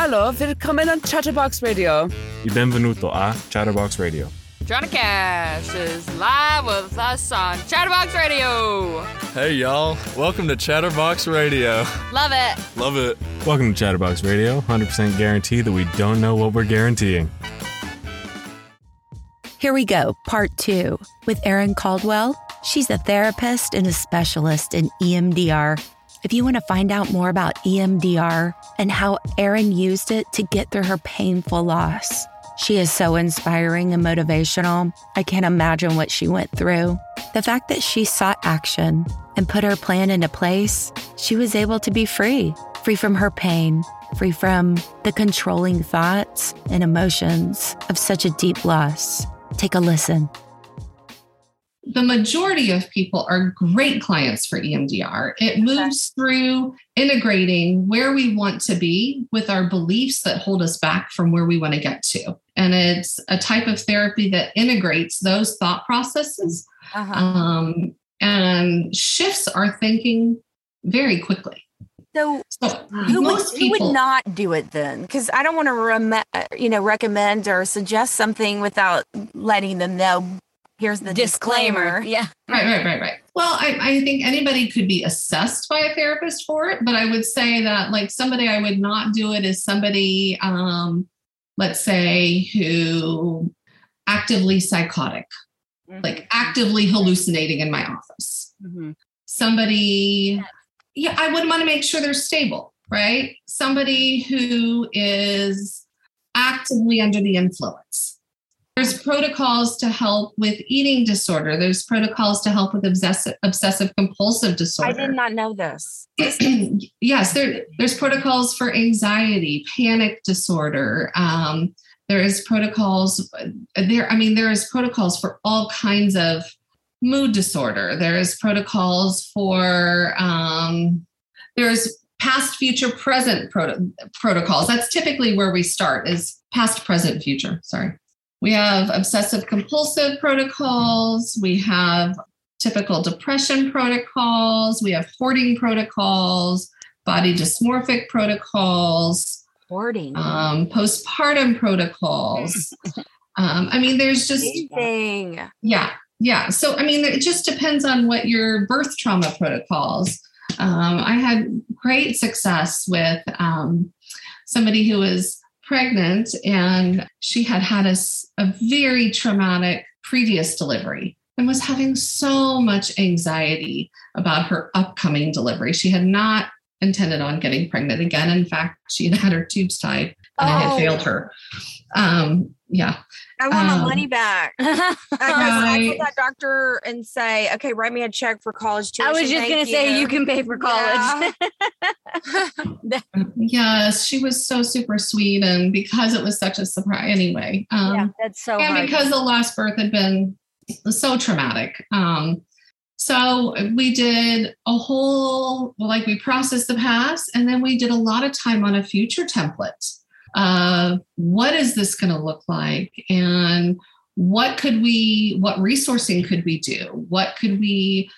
Allora, willkommen on Chatterbox Radio. E benvenuto a Chatterbox Radio. Johnny Cash is live with us on Chatterbox Radio. Hey, y'all. Welcome to Chatterbox Radio. Love it. Love it. Welcome to Chatterbox Radio. 100% guarantee that we don't know what we're guaranteeing. Here we go, part two, with Erin Caldwell. She's a therapist and a specialist in EMDR. If you want to find out more about EMDR and how Erin used it to get through her painful loss, she is so inspiring and motivational. I can't imagine what she went through. The fact that she sought action and put her plan into place, she was able to be free, free from her pain, free from the controlling thoughts and emotions of such a deep loss. Take a listen. The majority of people are great clients for EMDR. It moves through integrating where we want to be with our beliefs that hold us back from where we want to get to. And it's a type of therapy that integrates those thought processes Uh-huh. um, and shifts our thinking very quickly. So So who would, most who would not do it then? Because I don't want to rem- you know recommend or suggest something without letting them know. Here's the disclaimer. Yeah. Right, right, right, right. Well, I, I think anybody could be assessed by a therapist for it, but I would say that like somebody I would not do it is somebody, um, let's say, who actively psychotic, like actively hallucinating in my office. Mhm. Somebody, yeah, I would want to make sure they're stable, right? Somebody who is actively under the influence. There's protocols to help with eating disorder. There's protocols to help with obsessive obsessive compulsive disorder. I did not know this. yes, there, there's protocols for anxiety, panic disorder. Um, there is protocols there. I mean, there is protocols for all kinds of mood disorder. There is protocols for um, there's past, future, present proto- protocols. That's typically where we start is past, present, future. Sorry. We have obsessive compulsive protocols. We have typical depression protocols. We have hoarding protocols, body dysmorphic protocols, Hoarding. um, postpartum protocols. um, I mean, there's just, Amazing. yeah, yeah. So, I mean, it just depends on what your birth trauma protocols. Um, I had great success with um, somebody who was pregnant and she had had a very traumatic previous delivery and was having so much anxiety about her upcoming delivery. She had not intended on getting pregnant again. In fact, she had had her tubes tied and it had Oh. failed her. Um, yeah. I want my Um, money back. I, guess I Right. told that doctor and say, okay, write me a check for college tuition. I was just going to say you can pay for college. Yes, she was so super sweet. And because it was such a surprise, anyway. Um, yeah, that's so and hard. because the last birth had been so traumatic. Um, so we did a whole, like we processed the past, and then we did a lot of time on a future template. Uh, what is this going to look like? And what could we, what resourcing could we do? What could we,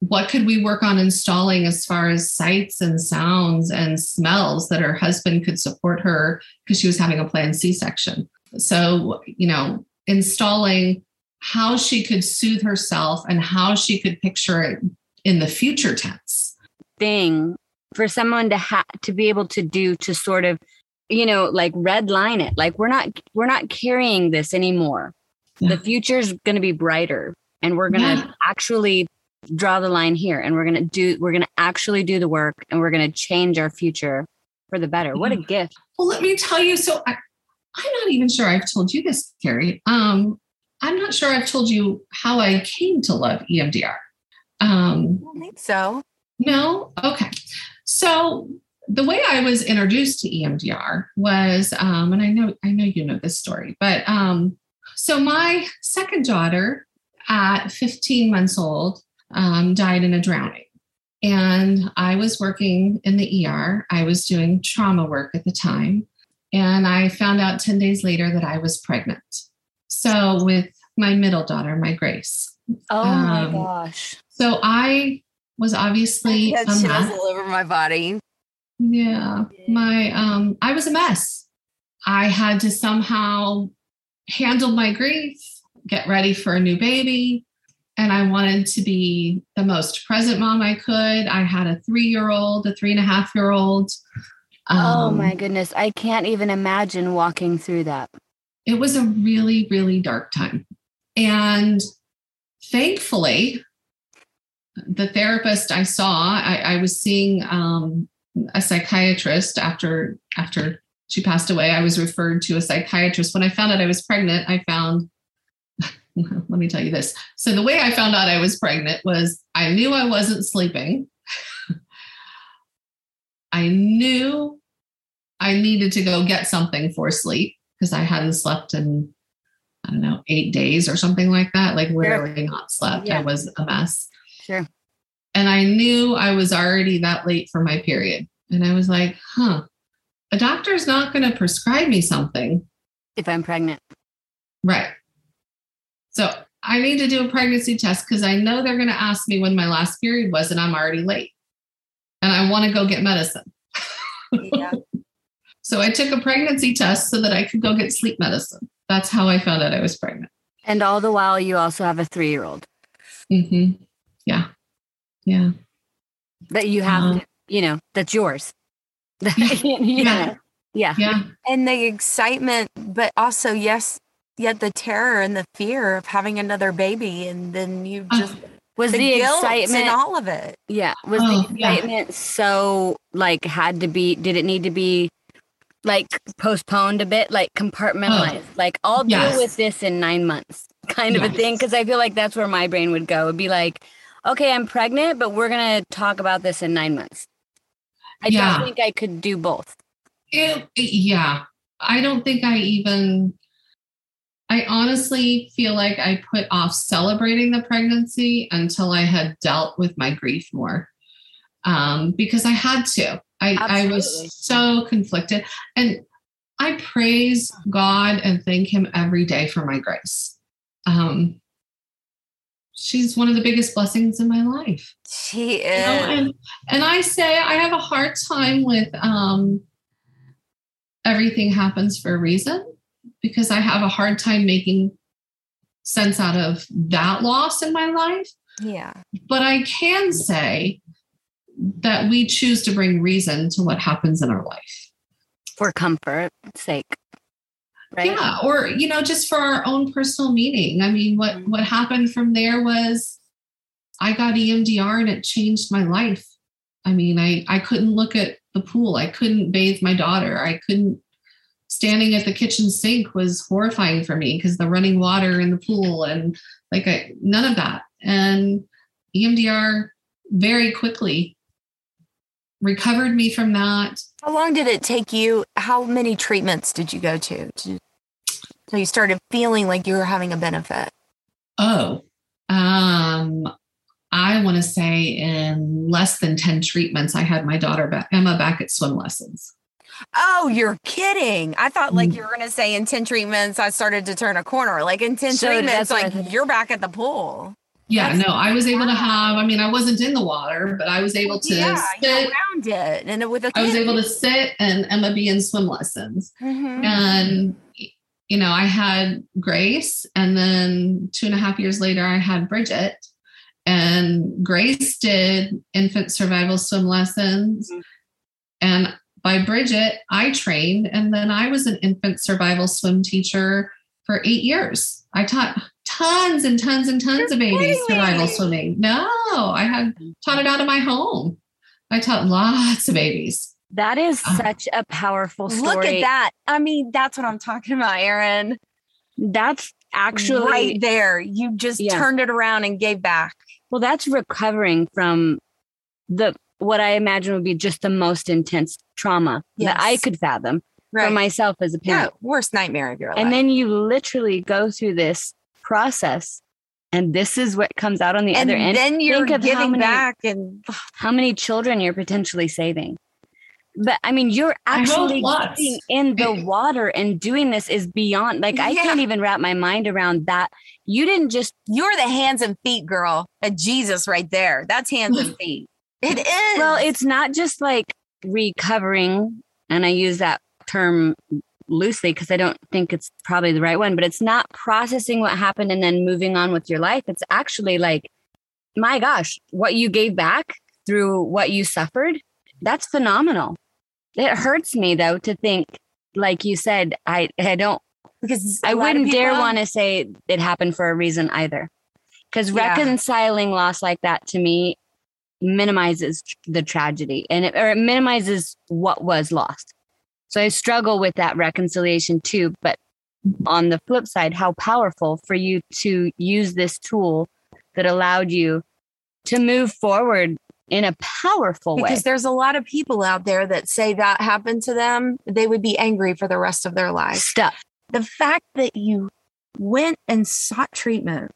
what could we work on installing as far as sights and sounds and smells that her husband could support her because she was having a planned C-section? So, you know, installing how she could soothe herself and how she could picture it in the future tense. Thing for someone to have to be able to do to sort of, you know, like red line it. Like we're not we're not carrying this anymore. Yeah. The future's going to be brighter, and we're going to Yeah. actually draw the line here, and we're going to do we're going to actually do the work, and we're going to change our future for the better. What a gift! Well, let me tell you. So I, I'm not even sure I've told you this, Carrie. Um, I'm not sure I've told you how I came to love EMDR. Um, I don't think so. No? Okay. So the way I was introduced to EMDR was, um, and I know I know you know this story, but um, so my second daughter at 15 months old um, died in a drowning. And I was working in the ER. I was doing trauma work at the time. And I found out 10 days later that I was pregnant. So, with my middle daughter, my Grace. Oh my Um, gosh! So, I was obviously Yeah, a chills mess. all over my body. Yeah. My um I was a mess. I had to somehow handle my grief, get ready for a new baby. And I wanted to be the most present mom I could. I had a three year old, a three and a half year old. oh Um, my goodness. I can't even imagine walking through that. it was a really, really dark time. And thankfully, the therapist I saw, I, I was seeing um, a psychiatrist after after she passed away. I was referred to a psychiatrist. When I found out I was pregnant, I found let me tell you this. So the way I found out I was pregnant was I knew I wasn't sleeping. I knew I needed to go get something for sleep because I hadn't slept in, I don't know, eight days or something like that. Like literally not slept. Yeah. I was a mess. Sure. And I knew I was already that late for my period. And I was like, huh, a doctor's not going to prescribe me something. If I'm pregnant. Right. So I need to do a pregnancy test because I know they're going to ask me when my last period was and I'm already late. And I want to go get medicine. Yeah. So I took a pregnancy test so that I could go get sleep medicine. That's how I found out I was pregnant. And all the while, you also have a three year old hmm Yeah. Yeah. that you have, Uh-huh. you know, that's yours. Yeah. yeah. Yeah. Yeah. and the excitement, but also yes, yet the terror and the fear of having another baby, and then you Oh, just Was the, guilt excitement, and all of it. yeah, was Oh, the yeah. excitement so like had to be, did it need to be like postponed a bit, like compartmentalized? like, I'll deal Oh. With this in nine months kind of a thing. Cause I feel like that's where my brain would go. It'd be like, okay, I'm pregnant, but we're going to talk about this in nine months. I Yeah. don't think I could do both. It, yeah. I don't think I even, I honestly feel like I put off celebrating the pregnancy until I had dealt with my grief more. Um, because I had to. I, I was so conflicted. And I praise God and thank Him every day for my grace. Um, she's one of the biggest blessings in my life. She You know, is. and, and I say I have a hard time with um, everything happens for a reason because I have a hard time making sense out of that loss in my life. yeah. But I can say that we choose to bring reason to what happens in our life. For comfort sake. Right. Yeah, or you know, just for our own personal meaning. I mean, what mm-hmm. what happened from there was I got EMDR and it changed my life. I mean, I I couldn't look at the pool. I couldn't bathe my daughter. I couldn't standing at the kitchen sink was horrifying for me because the running water in the pool and like I, none of that. And EMDR very quickly recovered me from that. How long did it take you? How many treatments did you go to? to so you started feeling like you were having a benefit. Oh, um, I want to say in less than 10 treatments, I had my daughter back, Emma back at swim lessons. Oh, you're kidding. I thought like Mm. you were going to say in 10 treatments, I started to turn a corner. Like in 10 So treatments, that's what I like you're back at the pool. Yeah, That's- no, I was able to have, I mean, I wasn't in the water, but I was able to yeah, sit. around it. And with a I was able to sit and Emma be in swim lessons. Mhm. And, you know, I had Grace, and then two and a half years later, I had Bridget. And Grace did infant survival swim lessons. Mhm. And by Bridget, I trained, and then I was an infant survival swim teacher for eight years. I taught tons and tons and tons of babies kidding survival swimming. No, I had taught it out of my home. I taught lots of babies. That is Uh, such a powerful story. Look at that. I mean, that's what I'm talking about, Erin. That's actually right there. You just Yeah. turned it around and gave back. well, that's recovering from the what I imagine would be just the most intense trauma that I could fathom for myself as a yeah. parent. Worst nightmare of your life. And then you literally go through this process, and this is what comes out on the and other end. then you're Think of how giving many- back and How many children you're potentially saving? But I mean, you're actually getting in the water and doing this is beyond like I Yeah. can't even wrap my mind around that. You didn't just you're the hands and feet girl of Jesus right there. That's hands and feet. It is. well, it's not just like recovering, and I use that term loosely because I don't think it's probably the right one, but it's not processing what happened and then moving on with your life. It's actually like, my gosh, what you gave back through what you suffered, that's phenomenal. It hurts me though to think, like you said, I I don't because I wouldn't dare want to say it happened for a reason either. Because Yeah. reconciling loss like that to me minimizes the tragedy and it, or it minimizes what was lost. So I struggle with that reconciliation too. But on the flip side, how powerful for you to use this tool that allowed you to move forward in a powerful way. because there's a lot of people out there that say that happened to them, they would be angry for the rest of their lives. Stuff. The fact that you went and sought treatment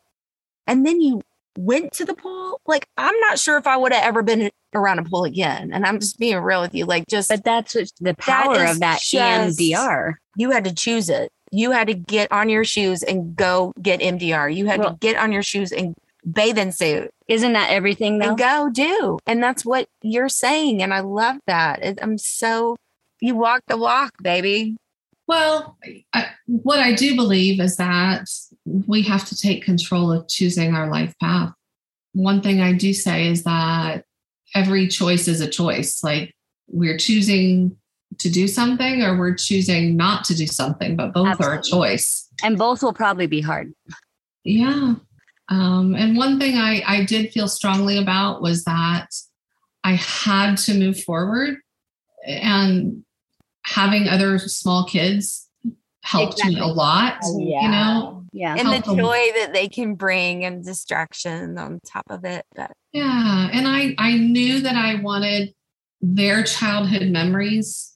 and then you went to the pool, like I'm not sure if I would have ever been around a pool again. And I'm just being real with you. Like just But that's what the power is of that just- EMDR. you had to choose it. You had to get on your shoes and go get EMDR. You had Well- to get on your shoes and bathing suit Isn't that everything though? and go do. And that's what you're saying. And I love that. I'm so, you walk the walk, baby. Well, I, what I do believe is that we have to take control of choosing our life path. One thing I do say is that every choice is a choice. Like we're choosing to do something or we're choosing not to do something, but both are a choice. and both will probably be hard. Yeah. Um, and one thing I, I did feel strongly about was that I had to move forward and having other small kids helped me a Exactly. lot. You know, Yeah. And the Help 'em. joy that they can bring and distraction on top of it. But Yeah, and I I knew that I wanted their childhood memories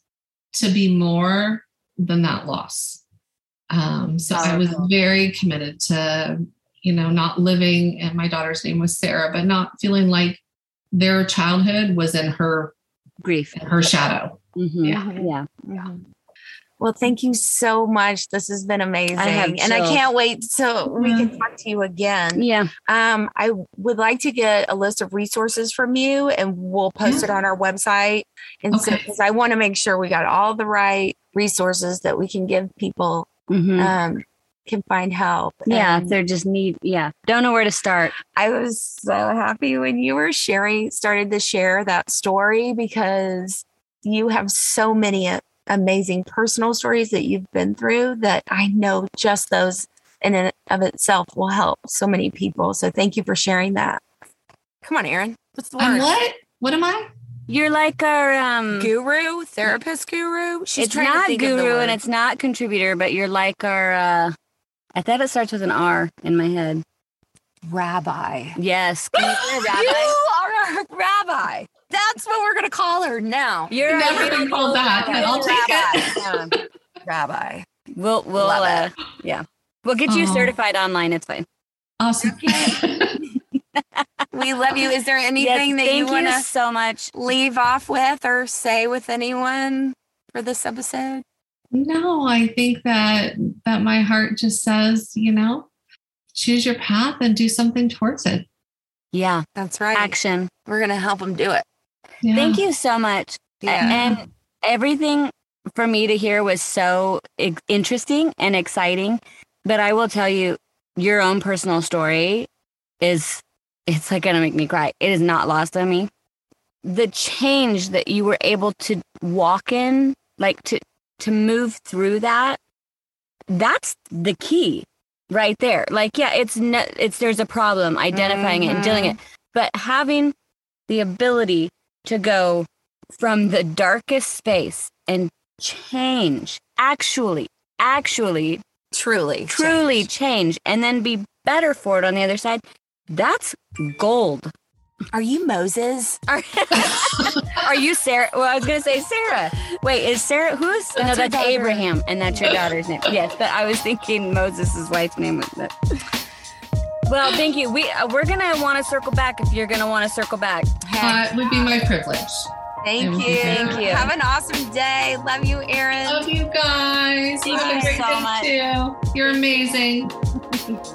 to be more than that loss. Um, so I was Powerful. very committed to, you know, not living. And my daughter's name was Sarah, but not feeling like their childhood was in her Grief. in her shadow. Mhm. Yeah. Yeah. well, thank you so much. This has been amazing. have and I can't wait so we Yeah. can talk to you again. Yeah. Um, I would like to get a list of resources from you and we'll post it on our website. And so, Okay. because I want to make sure we got all the right resources that we can give people, Mhm. um, can find help. yeah. If And they're just need, yeah. Don't know where to start. I was so happy when you were sharing, started to share that story because you have so many amazing personal stories that you've been through that I know just those in and of itself will help so many people. So thank you for sharing that. Come on, Erin. What's the I'm word? what? What am I? You're like our um Guru, therapist guru. She's it's trying to not think of the guru and it's not contributor, but you're like our uh I thought it starts with an R in my head. rabbi. Yes. Can you be rabbi? You are a rabbi. That's what we're gonna call her now. You're Never a been called that, but I'll take it. rabbi. Yeah. rabbi. We'll we'll Love uh yeah. We'll get you Oh. certified online. It's fine. Awesome. We love you. Is there Yes, anything that you want to so much. leave off with or say with anyone for this episode? No, I think that that my heart just says, you know, choose your path and do something towards it. Yeah. That's right. Action. We're gonna help them do it. Yeah. Thank you so much. Yeah. And everything for me to hear was so interesting and exciting. But I will tell you, your own personal story is, it's like going to make me cry. It is not lost on me. The change that you were able to walk in, like to, to move through that, that's the key right there. Like, yeah, it's, ne- it's, there's a problem, identifying it and dealing mm-hmm. it, but having the ability to go from the darkest space and change, actually, actually, Truly. truly change, and then be better for it on the other side. That's gold. Are you Moses? Are, are you Sarah? Well, I was going to say Sarah. Wait, is Sarah who's? no, that's daughter. Abraham, and that's your daughter's name. Yes, but I was thinking Moses' wife's name was that. Well, thank you. We uh, we're gonna want to circle back if you're gonna want to circle back. Uh, it would be my privilege. Thank Thank you. you. Thank you. Have an awesome day. Love you, Erin. Love you guys. Thank Have you a great so day much. too. You're amazing.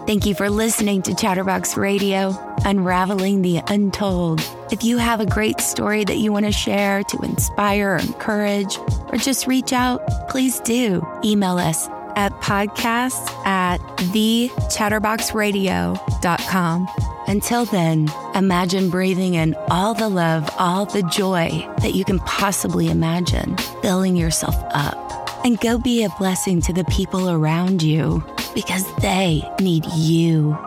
Thank you for listening to Chatterbox Radio, unraveling the untold. If you have a great story that you want to share to inspire or encourage, or just reach out, please do. Email us at podcasts at thechatterboxradio.com. Until then, imagine breathing in all the love, all the joy that you can possibly imagine, filling yourself up. And go be a blessing to the people around you because they need you.